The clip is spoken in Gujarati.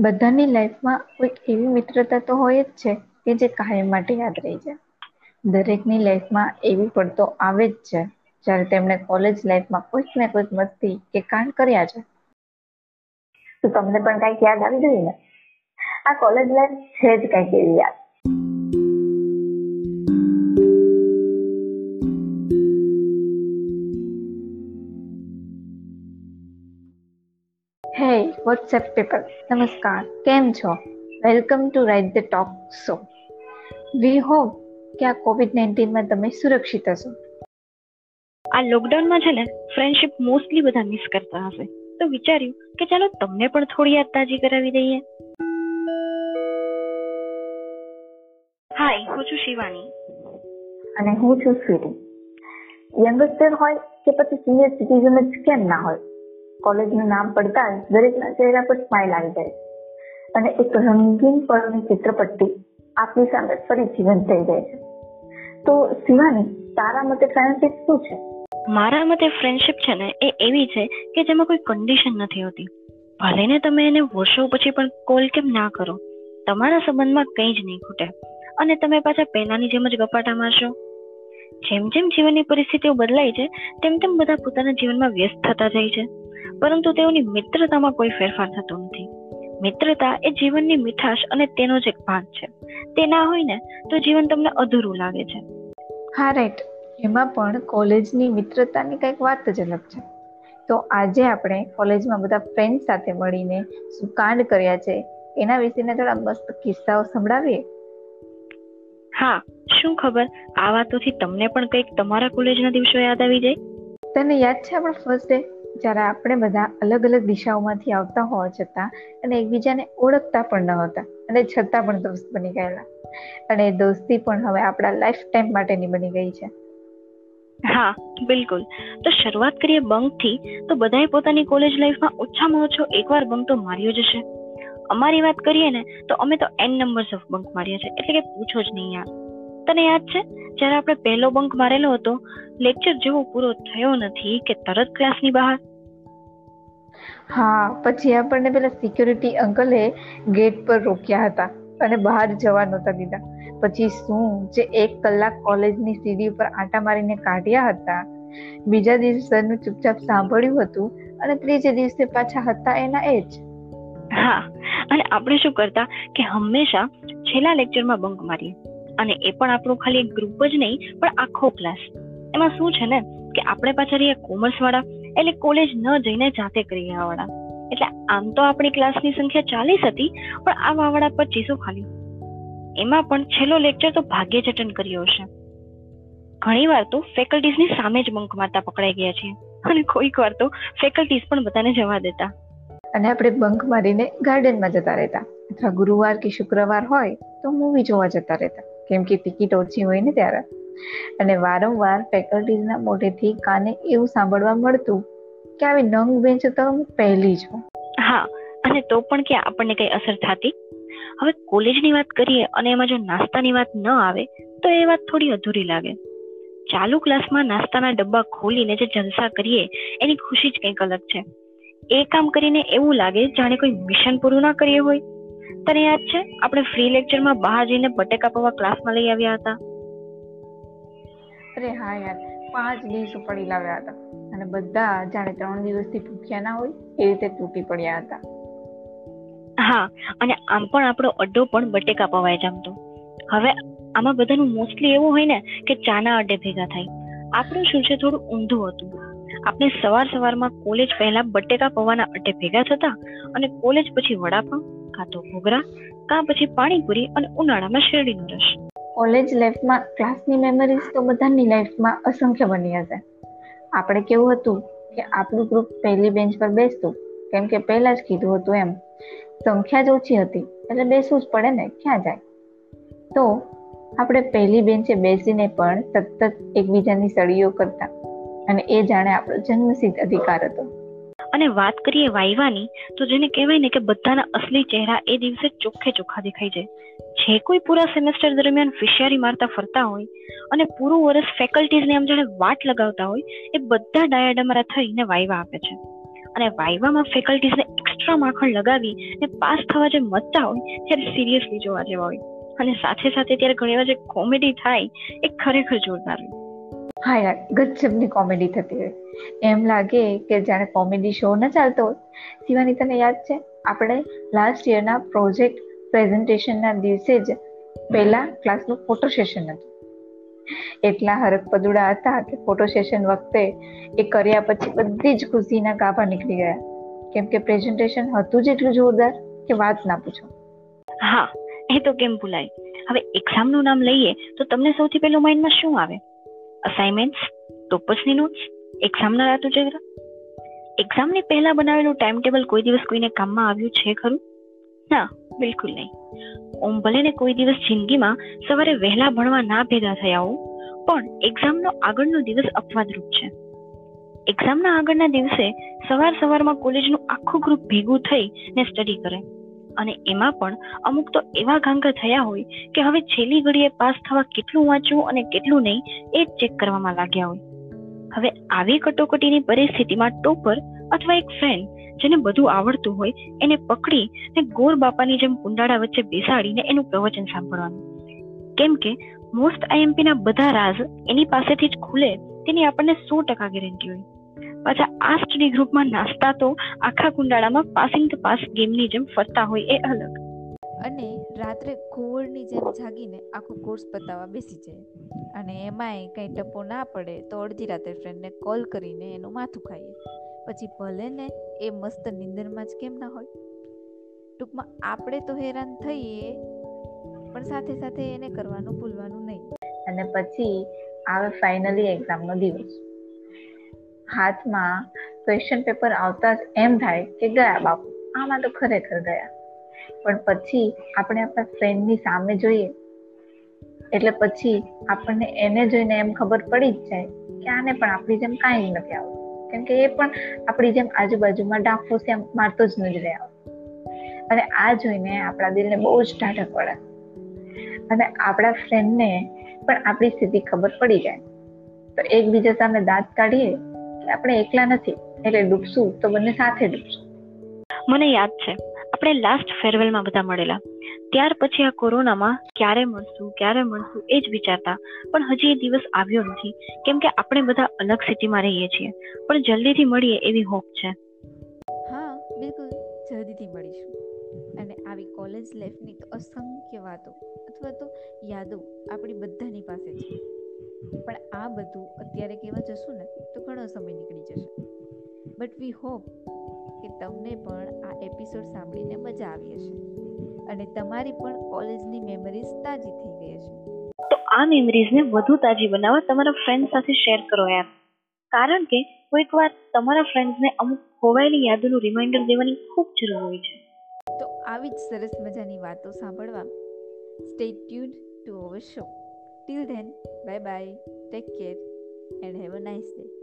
બધાની લાઈફમાં કોઈક એવી મિત્રતા તો હોય જ છે કે જે કાયમ માટે યાદ રહી જાય. દરેકની લાઈફમાં એવી પડતો આવે જ છે જ્યારે તેમણે કોલેજ લાઈફમાં કોઈક ને કોઈક મસ્તી કે કાંડ કર્યા છે. તો તમને પણ કંઈક યાદ આવી ગયું ને? આ કોલેજ લાઈફ છે જ કંઈક એવી યાદ. વોટ્સએપ પીપલ નમસ્કાર કેમ છો welcome to right the talk show we hope કે આ કોવિડ નાઇન્ટીનમાં તમે સુરક્ષિત હશો આ લોકડાઉનમાં છે ને ફ્રેન્ડશિપ મોસ્ટલી બધા મિસ કરતા હશે. તો વિચાર્યું કે ચાલો તમને પણ થોડી યાદ તાજી કરાવી દઈએ. હાય હું છું શિવાની. અને હું છું સ્વીટી. યંગસ્ટર હોય કે પછી સિનિયર સિટીઝન જ કેમ ના હોય? કોલેજનું નામ પડતા જ દરેકના ચહેરા પર સ્માઇલ આવી જાય. અને એક રંગીન પળની ચિત્રપટ્ટી આપની સામે ફરી જીવંત થઈ જાય છે. તો શિવાની, તારા મતે ફ્રેન્ડશિપ શું છે? મારા મતે ફ્રેન્ડશિપ છે ને, એ એવી છે કે જેમાં કોઈ કન્ડિશન નથી હોતી. ભલે ને તમે એને વર્ષો પછી પણ કોલ કેમ ના કરો. તમારા સંબંધમાં કંઈ જ નહીં ખૂટે. અને તમે પાછા પહેલાની જેમ જ ગપાટા મારશો. જેમ જેમ જીવનની પરિસ્થિતિઓ બદલાય છે, તેમ તેમ બધા પોતાના જીવનમાં વ્યસ્ત થતા જાય છે. પરંતુ તેઓની મિત્રતામાં કોઈ ફેરફાર થતો નથી. મિત્રતા એ જીવનની મીઠાશ અને તેનો જ એક ભાગ છે. તે ના હોય ને તો જીવન તમને અધૂરું લાગે છે. હા રાઈટ એમાં પણ કોલેજની મિત્રતાની કંઈક વાત જ અલગ છે. તો આજે આપણે કોલેજમાં બધા ફ્રેન્ડ સાથે મળીને શું કાંડ કર્યા છે એના વિશેના થોડા મસ્ત કિસ્સાઓ સંભળાવીએ? હા શું ખબર? આ વાતોથી તમને પણ કંઈક તમારા કોલેજના દિવસો યાદ આવી જાય? તને યાદ છે આપણો ફર્સ્ટ ડે જ્યારે આપણે બધા અલગ અલગ દિશાઓમાંથી આવતા હોવા છતાં અને એકબીજાને ઓળખતા પણ ન હતા અને છતાં પણ દોસ્ત બની ગયેલા. અને દોસ્તી પણ હવે આપણા લાઈફ ટાઈમ માટેની બની ગઈ છે. હા, બિલકુલ. તો શરૂઆત કરીએ બંકથી તો બધાએ પોતાની કોલેજ લાઈફમાં ઓછામાં ઓછો એકવાર બંક તો માર્યો જ છે અમારી વાત કરીએ ને, તો અમે તો એન નંબર્સ ઓફ બંક માર્યા છે, એટલે કે પૂછો જ નહીં યાર. તને યાદ છે, જ્યારે આપણે પહેલો બંક મારેલો હતો લેક્ચર જેવો પૂરો થયો નથી કે તરત ક્લાસની બહાર? હા, પછી આપણને પેલા સિક્યુરિટી અંકલે ગેટ પર રોક્યા હતા અને બહાર જવા નહોતા દીધા. પછી શું જે એક કલાક કોલેજની સીડી ઉપર આટા મારીને કાઢ્યા હતા, બીજા દિવસનું ચૂપચાપ સાંભળ્યું હતું અને ત્રીજે દિવસે પાછા હતા એના એ જ. હા, અને આપણે શું કરતા કે હંમેશા છેલ્લા લેક્ચરમાં બંક મારીએ અને એ પણ આપણું ખાલી એક ગ્રુપ જ નહીં, પણ આખો ક્લાસ એમાં શું છે ને, કે આપણે પાછળ કોમર્સ વાળા એટલે કોલેજ ન જઈને જાતે કરી એટલે આમ તો આપણી ક્લાસની સંખ્યા ચાલીસ હતી, પણ આ વાવાડા ચીસો ખાલી. એમાં પણ છેલ્લો લેક્ચર તો ભાગ્યે જ અટેન્ડ કર્યો હશે. ઘણીવાર તો ફેકલ્ટીઝની સામે જ બંક મારતા પકડાઈ ગયા છીએ અને કોઈક વાર તો ફેકલ્ટીઝ પણ બધાને જવા દેતા. અને આપણે બંક મારીને ગાર્ડનમાં જતા રહેતા. અથવા ગુરુવાર કે શુક્રવાર હોય તો મૂવી જોવા જતા રહેતા. કેમ કે ટિકિટ ઓછી હોય ને ત્યારે. અને વારંવાર ફેકલ્ટીઝના મોઢેથી કાને એવું સાંભળવા મળતું કે આવી નંગ બેન્ચ તો પહેલી જ હા, અને તો પણ કે આપણને કઈ અસર થતી? હવે કોલેજની વાત કરીએ અને એમાં જો નાસ્તાની વાત ન આવે, તો એ વાત થોડી અધૂરી લાગે. ચાલુ ક્લાસમાં નાસ્તાના ડબ્બા ખોલીને જે જલસા કરીએ, એની ખુશી જ કંઈક અલગ છે. એ કામ કરીને એવું લાગે જાણે કોઈ મિશન પૂરું ના કરીએ હોય. તને યાદ છે, આપણે ફ્રી લેક્ચરમાં બહાર જઈને બટેકા પૌવા ક્લાસમાં લઈ આવ્યા હતા? અરે હા યાર, પાંચ ડીશ ઉપાડી લાવ્યા હતા. અને બધા જાણે ત્રણ દિવસથી ભૂખ્યા ના હોય એ રીતે તૂટી પડ્યા હતા. હા, અને આમ પણ આપણો અડ્ડો પણ બટેકા પવાય જમતો હવે આમાં બધાનું મોસ્ટલી એવું હોય ને કે ચાના અડ્ડે ભેગા થાય. આપણું શું છે, થોડું ઊંધું હતું. આપણે સવાર સવારમાં કોલેજ પહેલા બટેકા પવાના અડ્ડે ભેગા થતા અને કોલેજ પછી વડાપાઉં કાં તો ઘોઘરા, કાં પછી પાણીપુરી અને ઉનાળામાં શેરડીનો રસ. કોલેજ લાઈફમાં ક્લાસની મેમરીઝ તો બધાની લાઈફમાં અસંખ્ય બની હશે. આપણે કેવું હતું કે આપણું ગ્રુપ પહેલી બેન્ચ પર બેસતું, કેમ કે પહેલા જ કીધું હતું એમ. સંખ્યા જ ઓછી હતી, એટલે બેસવું જ પડે ને, ક્યાં જાય? તો આપણે પહેલી બેન્ચે બેસીને પણ સતત એકબીજાની સળીઓ કરતા અને એ જાણે આપણો જન્મસિદ્ધ અધિકાર હતો. અને વાત કરીએ વાયવાની તો જેને કહેવાય ને કે બધાના અસલી ચહેરા એ દિવસે ચોખ્ખે ચોખ્ખા દેખાઈ જાય જે કોઈ પૂરા સેમેસ્ટર દરમિયાન ફિશિયારી મારતા ફરતા હોય અને પૂરું વર્ષ ફેકલ્ટીઝને આમ જાણે વાટ લગાવતા હોય, એ બધા ડાયાડમરા થઈને વાયવા આપે છે. અને વાયવામાં ફેકલ્ટીઝને એક્સ્ટ્રા માખણ લગાવી ને પાસ થવા જે મજા હોય, ત્યારે સિરિયસલી જોવા જેવા હોય. અને સાથે સાથે ત્યારે ઘણીવાર જે કોમેડી થાય, એ ખરેખર જોરદાર હોય. હા યાર ગજબની કોમેડી થતી હોય. એમ લાગે કે જાણે કોમેડી શો ન ચાલતો હોય. શિવાની તને યાદ છે? આપણે લાસ્ટ યરના પ્રોજેક્ટ પ્રેઝન્ટેશનના દિવસે જ પહેલા ક્લાસનું ફોટો સેશન હતું. એટલા હરક પદુડા હતા કે ફોટો સેશન વખતે એ કર્યા પછી બધી જ ખુશીના ગાભા નીકળી ગયા. કેમ કે પ્રેઝન્ટેશન હતું જ એટલું જોરદાર કે વાત ના પૂછો. હા, એ તો કેમ ભૂલાય? હવે એક્ઝામનું નામ લઈએ તો તમને સૌથી પહેલું માઇન્ડમાં શું આવે? અસાઇનમેન્ટ્સ ટોપસની નોટ્સ એક્ઝામના રાત ઉજેગરા એક્ઝામની પહેલા બનાવેલું ટાઈમ ટેબલ કોઈ દિવસ કોઈને કામમાં આવ્યું છે ખરું? ના, બિલકુલ નહીં. ઓમ ભલે કોઈ દિવસ જિંદગીમાં સવારે વહેલા ભણવા ના ભેગા થયા હોઉં, પણ એક્ઝામનો આગળનો દિવસ અપવાદરૂપ છે. એક્ઝામના આગળના દિવસે સવાર સવારમાં કોલેજનું આખું ગ્રુપ ભેગું થઈ ને સ્ટડી કરે. અને એમાં પણ અમુક તો એવા ગાંગા થયા હોય કે હવે છેલ્લી ઘડીએ પાસ થવા કેટલું વાંચવું અને કેટલું નહીં એ ચેક કરવામાં લાગ્યા હોય. હવે આવી કટોકટીની પરિસ્થિતિમાં ટોપર અથવા એક ફ્રેન્ડ જેને બધું આવડતું હોય એને પકડી ને ગોર બાપાની જેમ કુંડાળા વચ્ચે બેસાડીને એનું પ્રવચન સાંભળવાનું. કેમ કે મોસ્ટ આઈએમપી ના બધા રાઝ એની પાસેથી જ ખુલે તેની આપણને સો ટકા ગેરંટી હોય. પાછા આ સ્ટડી ગ્રુપમાં નાસ્તા તો આખા કુંડાળામાં પાસિંગ ધ પાસ ગેમની જેમ ફરતા હોય એ અલગ. અને રાત્રે ઘોળની જેમ જાગીને આખો કોર્સ બતાવવા બેસી જાય. અને એમાંય કંઈ ટપો ના પડે તો અડધી રાત્રે ફ્રેન્ડને કોલ કરીને એનું માથું ખાઈએ. પછી ભલે ને એ મસ્ત નિંદરમાં જ કેમ ના હોય. ટૂંકમાં આપણે તો હેરાન થઈએ, પણ સાથે સાથે એને કરવાનું ભૂલવાનું નહીં. અને પછી આવે ફાઇનલી એક્ઝામનો દિવસ. હાથમાં ક્વેશ્ચન પેપર આવતા જ એમ થાય કે ગયા બાપુ, આમાં તો ખરેખર ગયા. પણ પછી આપણે આપણા ફ્રેન્ડની સામે જોઈએ. એટલે પછી આપણને એને જોઈને એમ ખબર પડી જ જાય કે આને પણ આપણી જેમ કાંઈ જ નથી આવતું. કેમ કે એ પણ આપણી જેમ આજુબાજુમાં ડાફો એમ મારતો જ નથી રહ્યો. અને આ જોઈને આપણા દિલને બહુ જ ટાઢક પડે. અને આપણા ફ્રેન્ડને પણ આપણી સ્થિતિ ખબર પડી જાય. તો એકબીજા સામે દાંત કાઢીએ કે આપણે એકલા નથી, એટલે ડૂબશું તો બંને સાથે ડૂબશું. મને યાદ છે આપણે લાસ્ટ ફેરવેલમાં બધા મળેલા. ત્યાર પછી આ કોરોનામાં ક્યારે મળશું ક્યારે મળશું એ જ વિચારતા. પણ હજી એ દિવસ આવ્યો નથી. કેમ કે આપણે બધા અલગ સિટીમાં રહીએ છીએ. પણ જલ્દીથી મળીએ એવી હોપ છે. હા, બિલકુલ. જલ્દીથી મળીશું. અને આવી કોલેજ લાઈફની તો અસંખ્ય વાતો અથવા તો યાદો આપણી બધાની પાસે છે. પણ આ બધું અત્યારે કહેવા જશું ને, તો ઘણો સમય નીકળી જશે. બટ વી હોપ કે તમને પણ આ એપિસોડ સાંભળીને મજા આવી હશે. અને તમારી પણ કોલેજની મેમરીઝ તાજી થઈ ગઈ હશે. તો આ મેમરીઝને વધુ તાજી બનાવવા તમારા ફ્રેન્ડ સાથે શેર કરો યાર કારણ કે કોઈક વાર તમારા ફ્રેન્ડ્સને અમુક ખોવાયેલી યાદોનું રિમાઇન્ડર દેવાની ખૂબ જરૂર હોય છે. તો આવી જ સરસ મજાની વાતો સાંભળવા. Stay tuned to our show till then bye bye take care and have a nice day